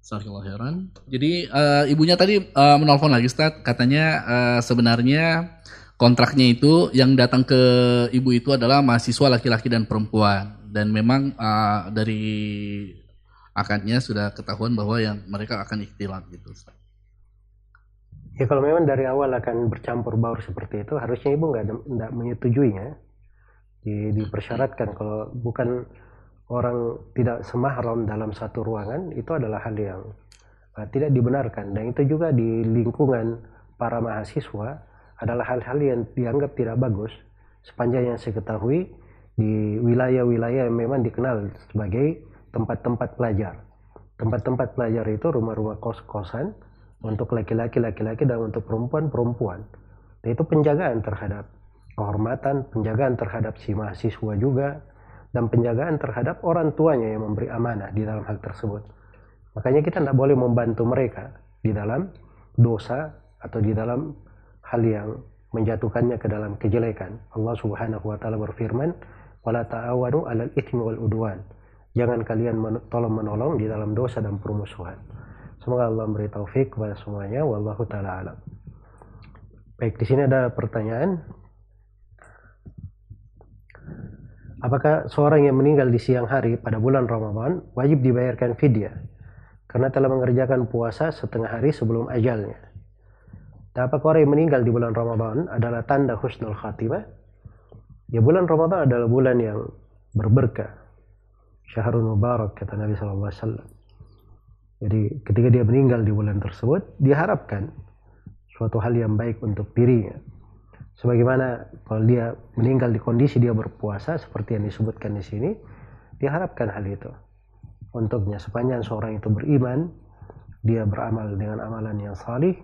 Jazakallahu khairan. Jadi eh, ibunya tadi eh, menelpon lagi Ustaz, katanya eh, sebenarnya kontraknya itu yang datang ke ibu itu adalah mahasiswa laki-laki dan perempuan dan memang eh, dari akadnya sudah ketahuan bahwa yang mereka akan ikhtilat gitu. Ustaz. Ya kalau memang dari awal akan bercampur baur seperti itu, harusnya ibu nggak nggak menyetujuinya. Di, dipersyaratkan kalau bukan orang tidak semahram dalam satu ruangan, itu adalah hal yang uh, tidak dibenarkan. Dan itu juga di lingkungan para mahasiswa adalah hal-hal yang dianggap tidak bagus. Sepanjang yang saya ketahui di wilayah-wilayah yang memang dikenal sebagai tempat-tempat pelajar. Tempat-tempat pelajar itu rumah-rumah kos-kosan untuk laki-laki laki-laki dan untuk perempuan perempuan dan itu penjagaan terhadap kehormatan penjagaan terhadap si mahasiswa juga dan penjagaan terhadap orang tuanya yang memberi amanah di dalam hal tersebut. Makanya kita tidak boleh membantu mereka di dalam dosa atau di dalam hal yang menjatuhkannya ke dalam kejelekan. Allah Subhanahu wa taala berfirman, "Wala ta'awanu 'alal itsmi wal udwan." Jangan kalian tolong menolong di dalam dosa dan permusuhan. Semoga Allah memberi taufik kepada semuanya. Wallahu taala alam. Baik, di sini ada pertanyaan. Apakah seorang yang meninggal di siang hari pada bulan Ramadan wajib dibayarkan fidyah karena telah mengerjakan puasa setengah hari sebelum ajalnya? Dan apakah orang yang meninggal di bulan Ramadan adalah tanda husnul khatimah? Ya bulan Ramadan adalah bulan yang berberkah. Syahrul Mubarak kata Nabi SAW. Jadi ketika dia meninggal di bulan tersebut, diharapkan suatu hal yang baik untuk dirinya. Sebagaimana kalau dia meninggal di kondisi dia berpuasa seperti yang disebutkan di sini diharapkan hal itu. Untuknya sepanjang seorang itu beriman dia beramal dengan amalan yang salih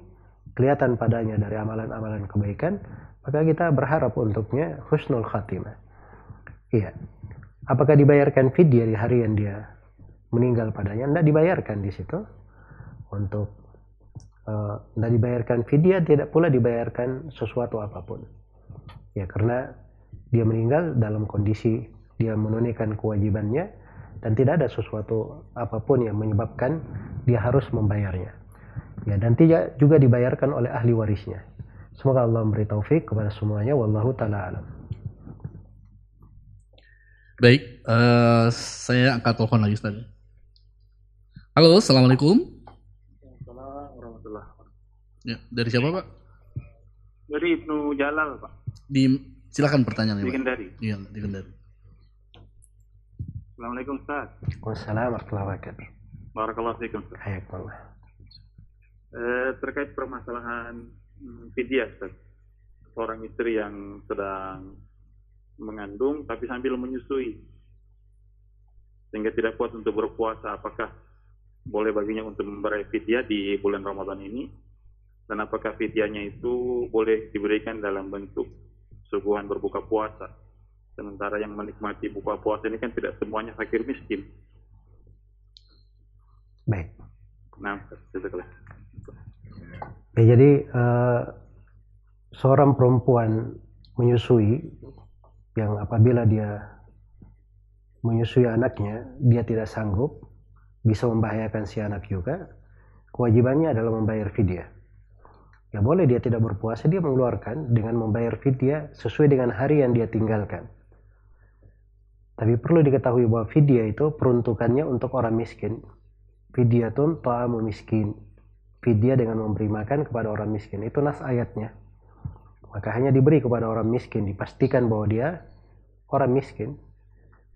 kelihatan padanya dari amalan-amalan kebaikan maka kita berharap untuknya husnul khatimah. Iya. Apakah dibayarkan fidyah di hari yang dia meninggal padanya tidak dibayarkan di situ. Untuk tidak uh, dibayarkan fidyah tidak pula dibayarkan sesuatu apa pun. Ya karena dia meninggal dalam kondisi dia menunaikan kewajibannya dan tidak ada sesuatu apa pun yang menyebabkan dia harus membayarnya. Ya dan tidak juga dibayarkan oleh ahli warisnya. Semoga Allah memberi taufik kepada semuanya. Wallahu taala alam. Baik uh, saya angkat telepon lagi Ustaz halo assalamualaikum Ya, dari siapa Pak? Dari Ibnu Jalal Pak. Di silakan pertanyaannya. Di Kendari. Iya, di Kendari. Assalamualaikum Ustaz. Waalaikumsalam warahmatullahi wabarakatuh. Barakallahu fiikum Ustaz. Hayakallah. Eh, terkait permasalahan hmm, fidyah Ustaz. Seorang istri yang sedang mengandung tapi sambil menyusui sehingga tidak kuat untuk berpuasa apakah boleh baginya untuk membayar fidyah di bulan Ramadan ini. Dan apakah fidyahnya itu boleh diberikan dalam bentuk suguhan berbuka puasa? Sementara yang menikmati buka puasa ini kan tidak semuanya fakir miskin. Baik. Nah setelah ya, jadi uh, seorang perempuan menyusui yang apabila dia menyusui anaknya dia tidak sanggup bisa membahayakan si anak juga kewajibannya adalah membayar fidyah Ya boleh dia tidak berpuasa, dia mengeluarkan dengan membayar fidyah sesuai dengan hari yang dia tinggalkan. Tapi perlu diketahui bahwa fidyah itu peruntukannya untuk orang miskin. Fidyah itu ta'amu miskin. Fidyah dengan memberi makan kepada orang miskin. Itu nas ayatnya. Maka hanya diberi kepada orang miskin. Dipastikan bahwa dia orang miskin.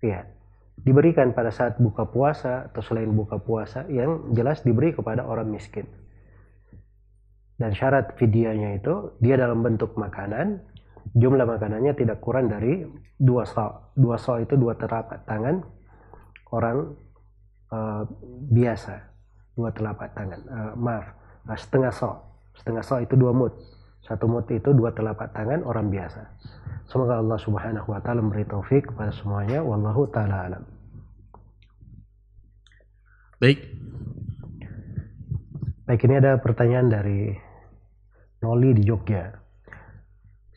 Ya, diberikan pada saat buka puasa atau selain buka puasa yang jelas diberi kepada orang miskin. Dan syarat fidyahnya itu dia dalam bentuk makanan jumlah makanannya tidak kurang dari dua so dua so itu dua telapak tangan orang uh, biasa. Dua telapak tangan uh, maaf uh, setengah so. Setengah so itu dua mut satu mut itu dua telapak tangan orang biasa. Semoga Allah subhanahu wa ta'ala memberi taufik kepada semuanya. Wallahu ta'ala alam. Baik. Baik ini ada pertanyaan dari Noli di Jogja.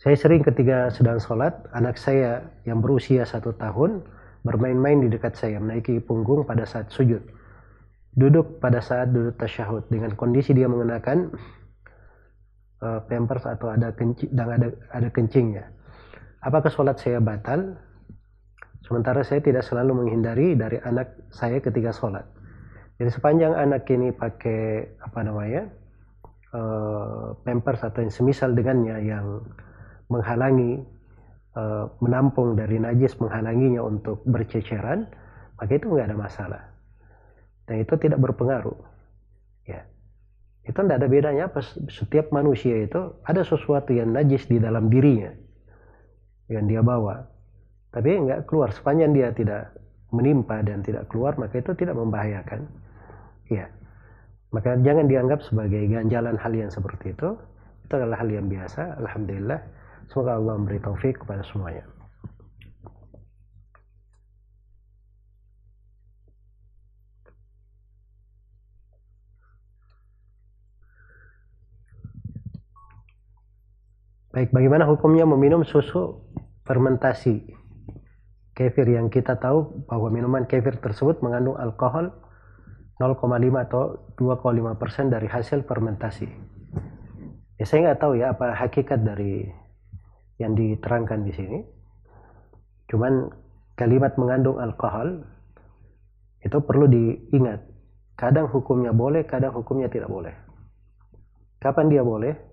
Saya sering ketika sedang sholat, anak saya yang berusia satu tahun bermain-main di dekat saya, menaiki punggung pada saat sujud. Duduk pada saat duduk tasyahud. Dengan kondisi dia mengenakan uh, pampers atau ada kencing dan ada ada kencingnya. Apakah sholat saya batal? Sementara saya tidak selalu menghindari dari anak saya ketika sholat. Jadi sepanjang anak ini pakai apa namanya uh, pampers atau yang semisal dengannya yang menghalangi uh, menampung dari najis menghalanginya untuk berceceran maka itu nggak ada masalah dan itu tidak berpengaruh itu tidak ada bedanya apa setiap manusia itu ada sesuatu yang najis di dalam dirinya yang dia bawa tapi nggak keluar sepanjang dia tidak menimpa dan tidak keluar maka itu tidak membahayakan ya maka jangan dianggap sebagai ganjalan hal yang seperti itu. Itu adalah hal yang biasa. Alhamdulillah. Semoga Allah memberi taufik kepada semuanya. Baik, bagaimana hukumnya meminum susu fermentasi kefir yang kita tahu bahwa minuman kefir tersebut mengandung alkohol 0,5 atau 2,5 persen dari hasil fermentasi. Ya, saya nggak tahu ya apa hakikat dari yang diterangkan di sini. Cuman kalimat mengandung alkohol itu perlu diingat. Kadang hukumnya boleh, kadang hukumnya tidak boleh. Kapan dia boleh?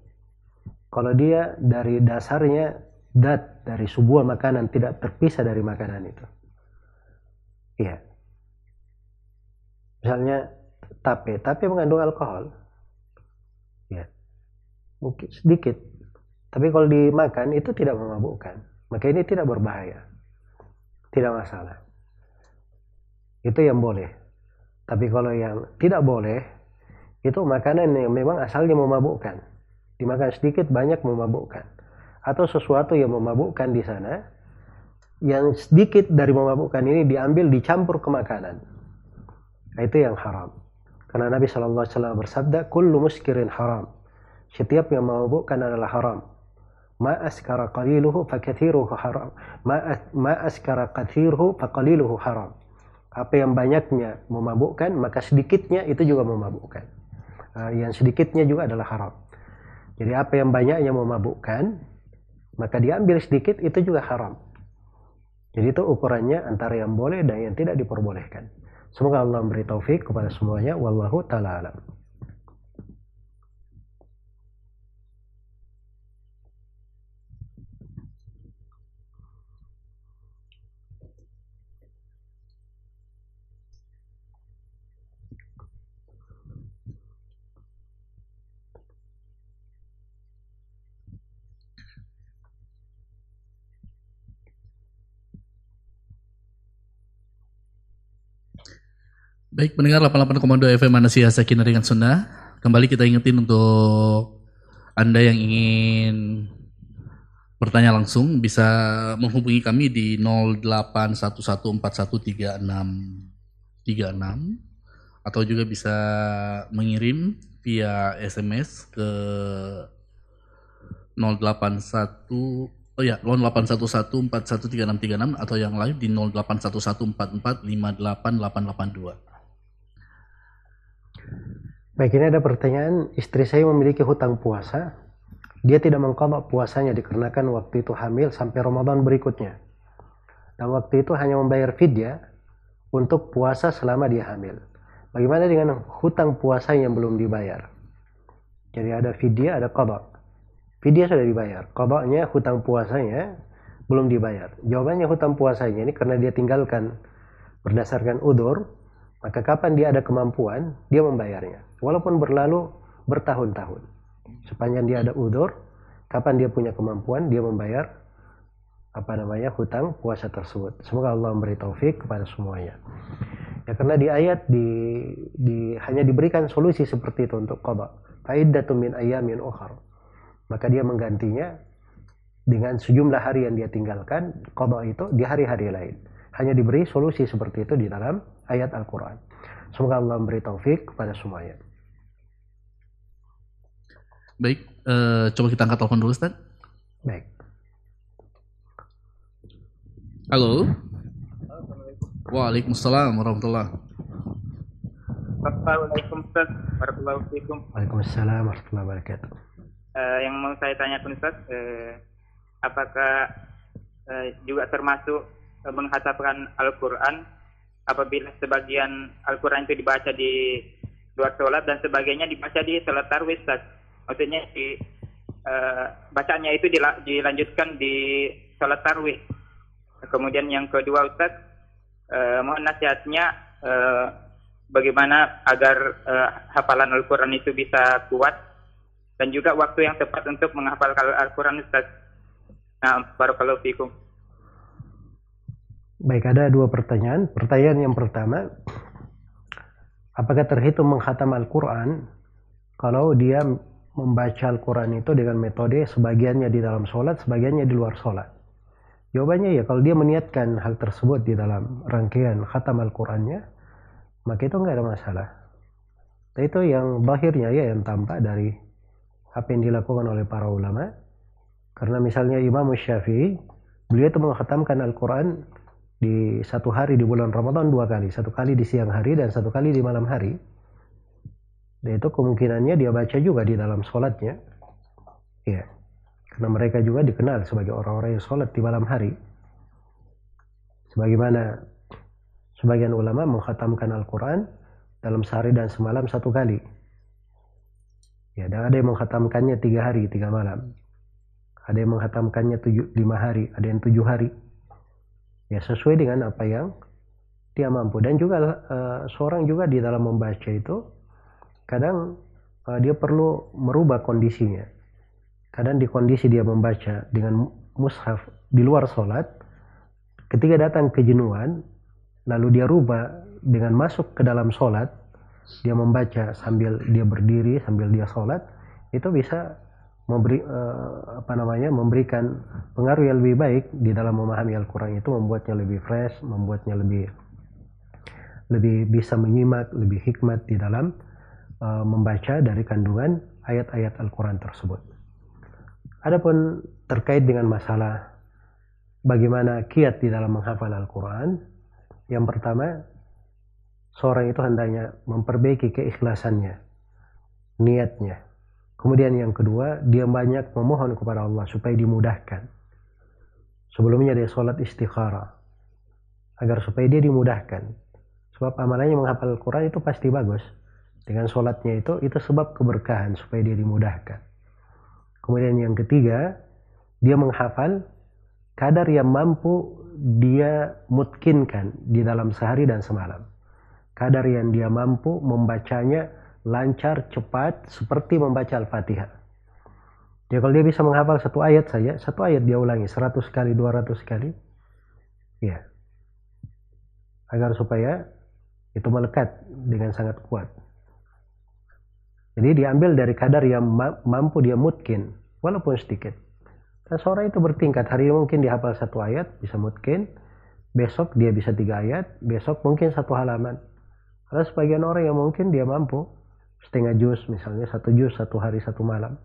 Kalau dia dari dasarnya dat dari sebuah makanan tidak terpisah dari makanan itu. Iya. Misalnya tape, tape mengandung alkohol. Ya. Mungkin sedikit. Tapi kalau dimakan itu tidak memabukkan. Maka ini tidak berbahaya. Tidak masalah. Itu yang boleh. Tapi kalau yang tidak boleh, itu makanan yang memang asalnya memabukkan dimakan sedikit banyak memabukkan. Atau sesuatu yang memabukkan di sana yang sedikit dari memabukkan ini diambil dicampur ke makanan. Nah, itu yang haram. Karena Nabi SAW bersabda kullu muskirin haram. Setiap yang memabukkan adalah haram. Ma askara qaliluhu fakathiruhu haram. Ma, ma askara kathiruhu haram. Apa yang banyaknya memabukkan maka sedikitnya itu juga memabukkan. Uh, yang sedikitnya juga adalah haram jadi apa yang banyak yang memabukkan, maka diambil sedikit itu juga haram. Jadi itu ukurannya antara yang boleh dan yang tidak diperbolehkan. Semoga Allah memberi taufik kepada semuanya. Wallahu ta'ala alam. Baik, pendengar 88,2 FM Manasih Sakinah dengan Sunnah. Kembali kita ingetin untuk Anda yang ingin bertanya langsung bisa menghubungi kami di 0811413636 atau juga bisa mengirim via SMS ke 081 Oh ya, 0811413636 atau yang lain di 081144588882. Baik, ini ada pertanyaan, istri saya memiliki hutang puasa. Dia tidak mengkodok puasanya dikarenakan waktu itu hamil sampai Ramadan berikutnya. Dan waktu itu hanya membayar fidyah untuk puasa selama dia hamil. Bagaimana dengan hutang puasa yang belum dibayar? Jadi ada fidyah, ada kodok. Fidyah sudah dibayar. Kodoknya hutang puasanya belum dibayar. Jawabannya hutang puasanya ini karena dia tinggalkan berdasarkan udur, maka kapan dia ada kemampuan, dia membayarnya. Walaupun berlalu bertahun-tahun. Sepanjang dia ada udur, kapan dia punya kemampuan, dia membayar apa namanya hutang puasa tersebut. Semoga Allah memberi taufik kepada semuanya. Ya karena di ayat di, di hanya diberikan solusi seperti itu untuk qada. Faiddatu min ayamin ukhar. Maka dia menggantinya dengan sejumlah hari yang dia tinggalkan qada itu di hari-hari lain. Hanya diberi solusi seperti itu di dalam ayat Al-Quran. Semoga Allah memberi taufik kepada semuanya. Baik, uh, coba kita angkat telepon dulu Ustaz. Baik. Halo. Waalaikumsalam warahmatullahi Assalamualaikum Ustaz warahmatullahi wabarakatuh. Waalaikumsalam warahmatullahi wabarakatuh. Uh, yang mau saya tanyakan Ustaz, uh, apakah uh, juga termasuk menghafalkan Al-Quran apabila sebagian Al-Quran itu dibaca di luar sholat dan sebagainya dibaca di sholat tarwih. Maksudnya di uh, bacanya itu dilanjutkan di sholat tarwih. Kemudian yang kedua Ustaz, uh, mohon nasihatnya uh, bagaimana agar uh, hafalan Al-Quran itu bisa kuat dan juga waktu yang tepat untuk menghafalkan Al-Quran Ustaz. Nah, barakallahu fikum. Baik, ada dua pertanyaan. Pertanyaan yang pertama, apakah terhitung menghatam Al-Quran kalau dia membaca Al-Quran itu dengan metode sebagiannya di dalam sholat, sebagiannya di luar sholat? Jawabannya ya, kalau dia meniatkan hal tersebut di dalam rangkaian khatam Al-Qurannya, maka itu nggak ada masalah. Dan itu yang bahirnya ya, yang tampak dari apa yang dilakukan oleh para ulama. Karena misalnya Imam Syafi'i, beliau itu menghatamkan Al-Quran di satu hari di bulan Ramadan dua kali. Satu kali di siang hari dan satu kali di malam hari. Dan itu kemungkinannya dia baca juga di dalam sholatnya. Ya. Karena mereka juga dikenal sebagai orang-orang yang sholat di malam hari. Sebagaimana sebagian ulama menghatamkan Al-Quran dalam sehari dan semalam satu kali. Ya, dan ada yang menghatamkannya tiga hari, tiga malam. Ada yang menghatamkannya tujuh, lima hari, ada yang tujuh hari. Ya, sesuai dengan apa yang dia mampu. Dan juga uh, seorang juga di dalam membaca itu, kadang uh, dia perlu merubah kondisinya. Kadang di kondisi dia membaca dengan mushaf di luar sholat, ketika datang kejenuhan, lalu dia rubah dengan masuk ke dalam sholat, dia membaca sambil dia berdiri sambil dia sholat itu bisa memberi uh, apa namanya memberikan pengaruh yang lebih baik di dalam memahami Al-Quran itu membuatnya lebih fresh membuatnya lebih lebih bisa menyimak lebih hikmat di dalam uh, membaca dari kandungan ayat-ayat Al-Quran tersebut. Adapun terkait dengan masalah bagaimana kiat di dalam menghafal Al-Quran, yang pertama seorang itu hendaknya memperbaiki keikhlasannya, niatnya. Kemudian yang kedua, dia banyak memohon kepada Allah supaya dimudahkan. Sebelumnya dia sholat istikharah. Agar supaya dia dimudahkan. Sebab amalannya menghafal Al-Quran itu pasti bagus. Dengan sholatnya itu, itu sebab keberkahan supaya dia dimudahkan. Kemudian yang ketiga, dia menghafal kadar yang mampu dia mutkinkan di dalam sehari dan semalam kadar yang dia mampu membacanya lancar, cepat, seperti membaca Al-Fatihah. Ya kalau dia bisa menghafal satu ayat saja, satu ayat dia ulangi 100 kali, 200 kali. Ya. Agar supaya itu melekat dengan sangat kuat. Jadi diambil dari kadar yang mampu dia mungkin, walaupun sedikit. Dan seorang itu bertingkat, hari ini mungkin dihafal satu ayat, bisa mungkin. Besok dia bisa tiga ayat, besok mungkin satu halaman. Ada sebagian orang yang mungkin dia mampu setengah jus misalnya satu jus satu hari satu malam.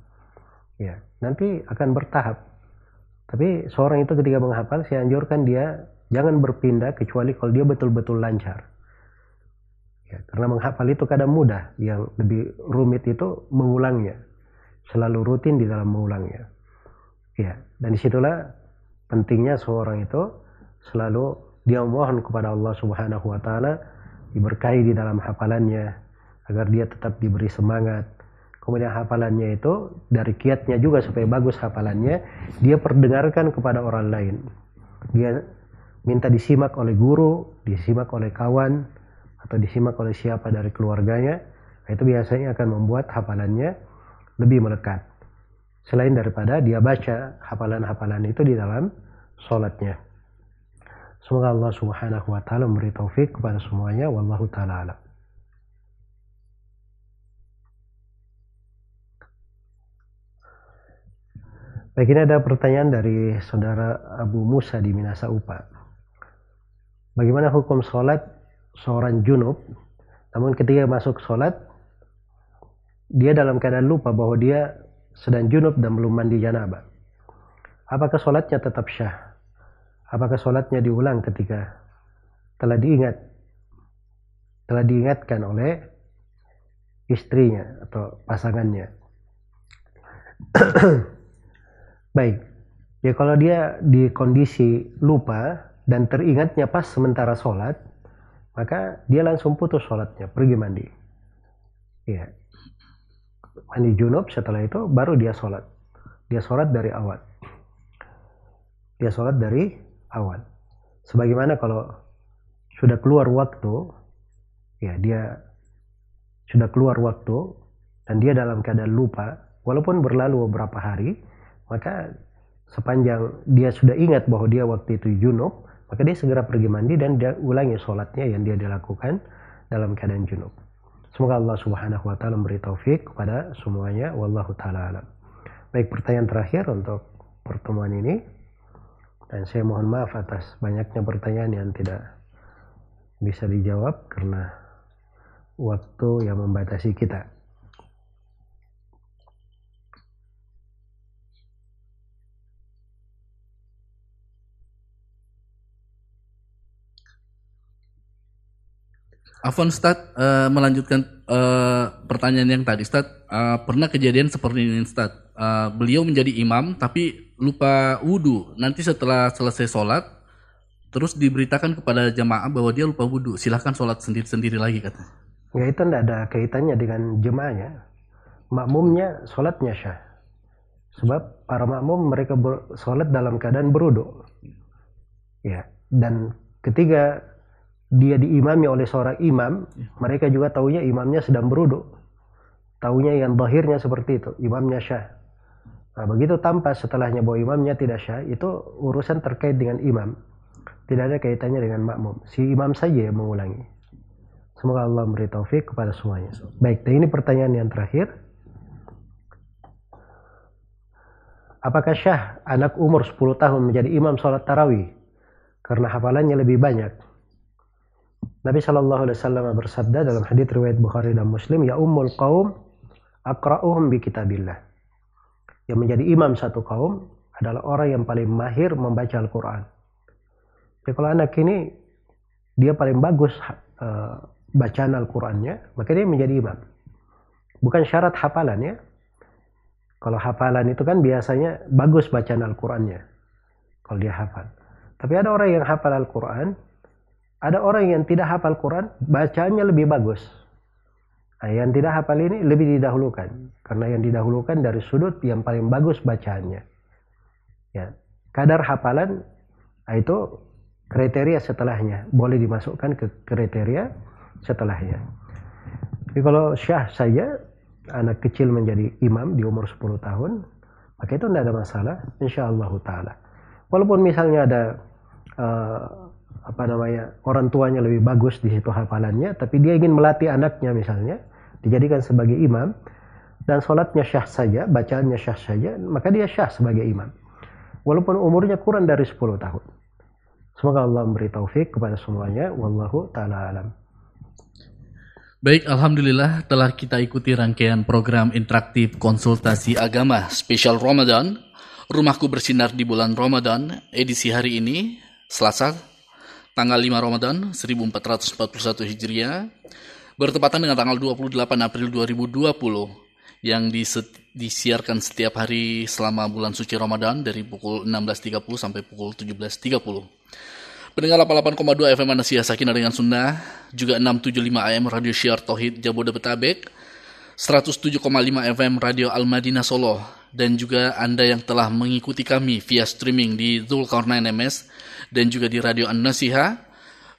Ya, nanti akan bertahap. Tapi seorang itu ketika menghafal saya anjurkan dia jangan berpindah kecuali kalau dia betul-betul lancar. Ya, karena menghafal itu kadang mudah, yang lebih rumit itu mengulangnya. Selalu rutin di dalam mengulangnya. Ya, dan di situlah pentingnya seorang itu selalu dia mohon kepada Allah Subhanahu wa taala diberkahi di dalam hafalannya agar dia tetap diberi semangat. Kemudian hafalannya itu dari kiatnya juga supaya bagus hafalannya dia perdengarkan kepada orang lain. Dia minta disimak oleh guru disimak oleh kawan atau disimak oleh siapa dari keluarganya itu biasanya akan membuat hafalannya lebih melekat. Selain daripada dia baca hafalan-hafalan itu di dalam sholatnya. Semoga Allah Subhanahu wa taala memberi taufik kepada semuanya. Wallahu taala alam. Baik, ini ada pertanyaan dari saudara Abu Musa di Minasa Upa. Bagaimana hukum sholat seorang junub, namun ketika masuk sholat, dia dalam keadaan lupa bahwa dia sedang junub dan belum mandi janabah. Apakah sholatnya tetap syah? apakah sholatnya diulang ketika telah diingat telah diingatkan oleh istrinya atau pasangannya baik. Ya kalau dia di kondisi lupa dan teringatnya pas sementara sholat maka dia langsung putus sholatnya pergi mandi. Ya mandi junub setelah itu baru dia sholat. Dia sholat dari awal. Dia sholat dari awal. Sebagaimana kalau sudah keluar waktu, ya dia sudah keluar waktu dan dia dalam keadaan lupa, walaupun berlalu beberapa hari, maka sepanjang dia sudah ingat bahwa dia waktu itu junub, maka dia segera pergi mandi dan dia ulangi sholatnya yang dia dilakukan dalam keadaan junub. Semoga Allah Subhanahu wa taala memberi taufik kepada semuanya wallahu taala alam. Baik pertanyaan terakhir untuk pertemuan ini. Dan saya mohon maaf atas banyaknya pertanyaan yang tidak bisa dijawab karena waktu yang membatasi kita. Afwan Ustaz uh, melanjutkan uh, pertanyaan yang tadi Ustaz uh, pernah kejadian seperti ini Ustaz uh, beliau menjadi imam tapi lupa wudhu nanti setelah selesai sholat terus diberitakan kepada jamaah bahwa dia lupa wudhu silahkan sholat sendiri-sendiri lagi katanya. Ya itu tidak ada kaitannya dengan jemaahnya. Makmumnya sholatnya syah. Sebab para makmum mereka sholat dalam keadaan beruduk ya dan ketika dia diimami oleh seorang imam, mereka juga tahunya imamnya sedang beruduk. Tahunya yang bahirnya seperti itu, imamnya syah. Nah, begitu tanpa setelahnya bahwa imamnya tidak syah, itu urusan terkait dengan imam. Tidak ada kaitannya dengan makmum. Si imam saja yang mengulangi. Semoga Allah memberi taufik kepada semuanya. Baik, dan ini pertanyaan yang terakhir. Apakah syah anak umur 10 tahun menjadi imam sholat tarawih? Karena hafalannya lebih banyak. Nabi Shallallahu Alaihi Wasallam bersabda dalam hadits riwayat Bukhari dan Muslim, ya ummul kaum akra'uhum bi kitabillah. Yang menjadi imam satu kaum adalah orang yang paling mahir membaca Al-Quran. Jadi kalau anak ini dia paling bagus uh, bacaan Al-Qurannya, maka dia menjadi imam. Bukan syarat hafalan ya. Kalau hafalan itu kan biasanya bagus bacaan Al-Qurannya. Kalau dia hafal. Tapi ada orang yang hafal Al-Quran, ada orang yang tidak hafal Quran, bacanya lebih bagus. Nah, yang tidak hafal ini lebih didahulukan. Karena yang didahulukan dari sudut yang paling bagus bacaannya. Ya. Kadar hafalan, nah itu kriteria setelahnya. Boleh dimasukkan ke kriteria setelahnya. Tapi kalau syah saja, anak kecil menjadi imam di umur 10 tahun, maka itu tidak ada masalah, insya Allah ta'ala. Walaupun misalnya ada uh, apa namanya orang tuanya lebih bagus di situ hafalannya tapi dia ingin melatih anaknya misalnya dijadikan sebagai imam dan sholatnya syah saja bacaannya syah saja maka dia syah sebagai imam. Walaupun umurnya kurang dari 10 tahun. Semoga Allah memberi taufik kepada semuanya. Wallahu taala alam. Baik, Alhamdulillah telah kita ikuti rangkaian program interaktif konsultasi agama spesial Ramadan. Rumahku bersinar di bulan Ramadan, edisi hari ini, Selasa tanggal 5 Ramadan 1441 Hijriah bertepatan dengan tanggal 28 April 2020 yang disiarkan setiap hari selama bulan suci Ramadan dari pukul 16.30 sampai pukul 17.30. Pendengar 88,2 FM Anasia Sakinah dengan Sunda, juga 675 AM Radio Syiar Tauhid Jabodetabek, 107,5 FM Radio Al-Madinah Solo, dan juga Anda yang telah mengikuti kami via streaming di Zulkarnain MS dan juga di Radio An-Nasiha.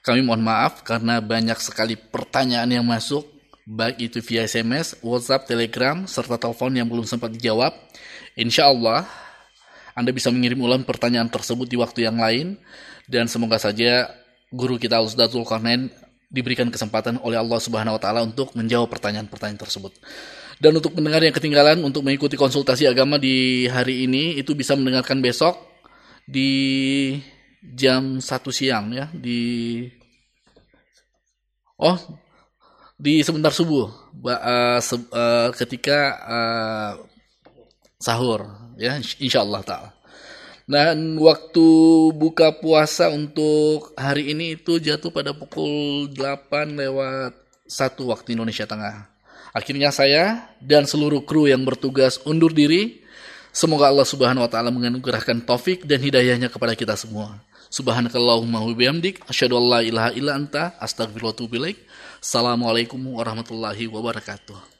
Kami mohon maaf karena banyak sekali pertanyaan yang masuk, baik itu via SMS, WhatsApp, Telegram, serta telepon yang belum sempat dijawab. Insya Allah, Anda bisa mengirim ulang pertanyaan tersebut di waktu yang lain, dan semoga saja guru kita Ustaz Zulkarnain diberikan kesempatan oleh Allah Subhanahu wa taala untuk menjawab pertanyaan-pertanyaan tersebut. Dan untuk pendengar yang ketinggalan untuk mengikuti konsultasi agama di hari ini itu bisa mendengarkan besok di jam satu siang ya di oh di sebentar subuh uh, se uh, ketika uh, sahur ya insyaallah taala dan waktu buka puasa untuk hari ini itu jatuh pada pukul 8 lewat satu waktu Indonesia Tengah. Akhirnya saya dan seluruh kru yang bertugas undur diri. Semoga Allah Subhanahu wa taala menganugerahkan taufik dan hidayahnya kepada kita semua. Subhanakallahumma wa bihamdik asyhadu an la ilaha illa anta astaghfiruka wa atubu. Assalamualaikum warahmatullahi wabarakatuh.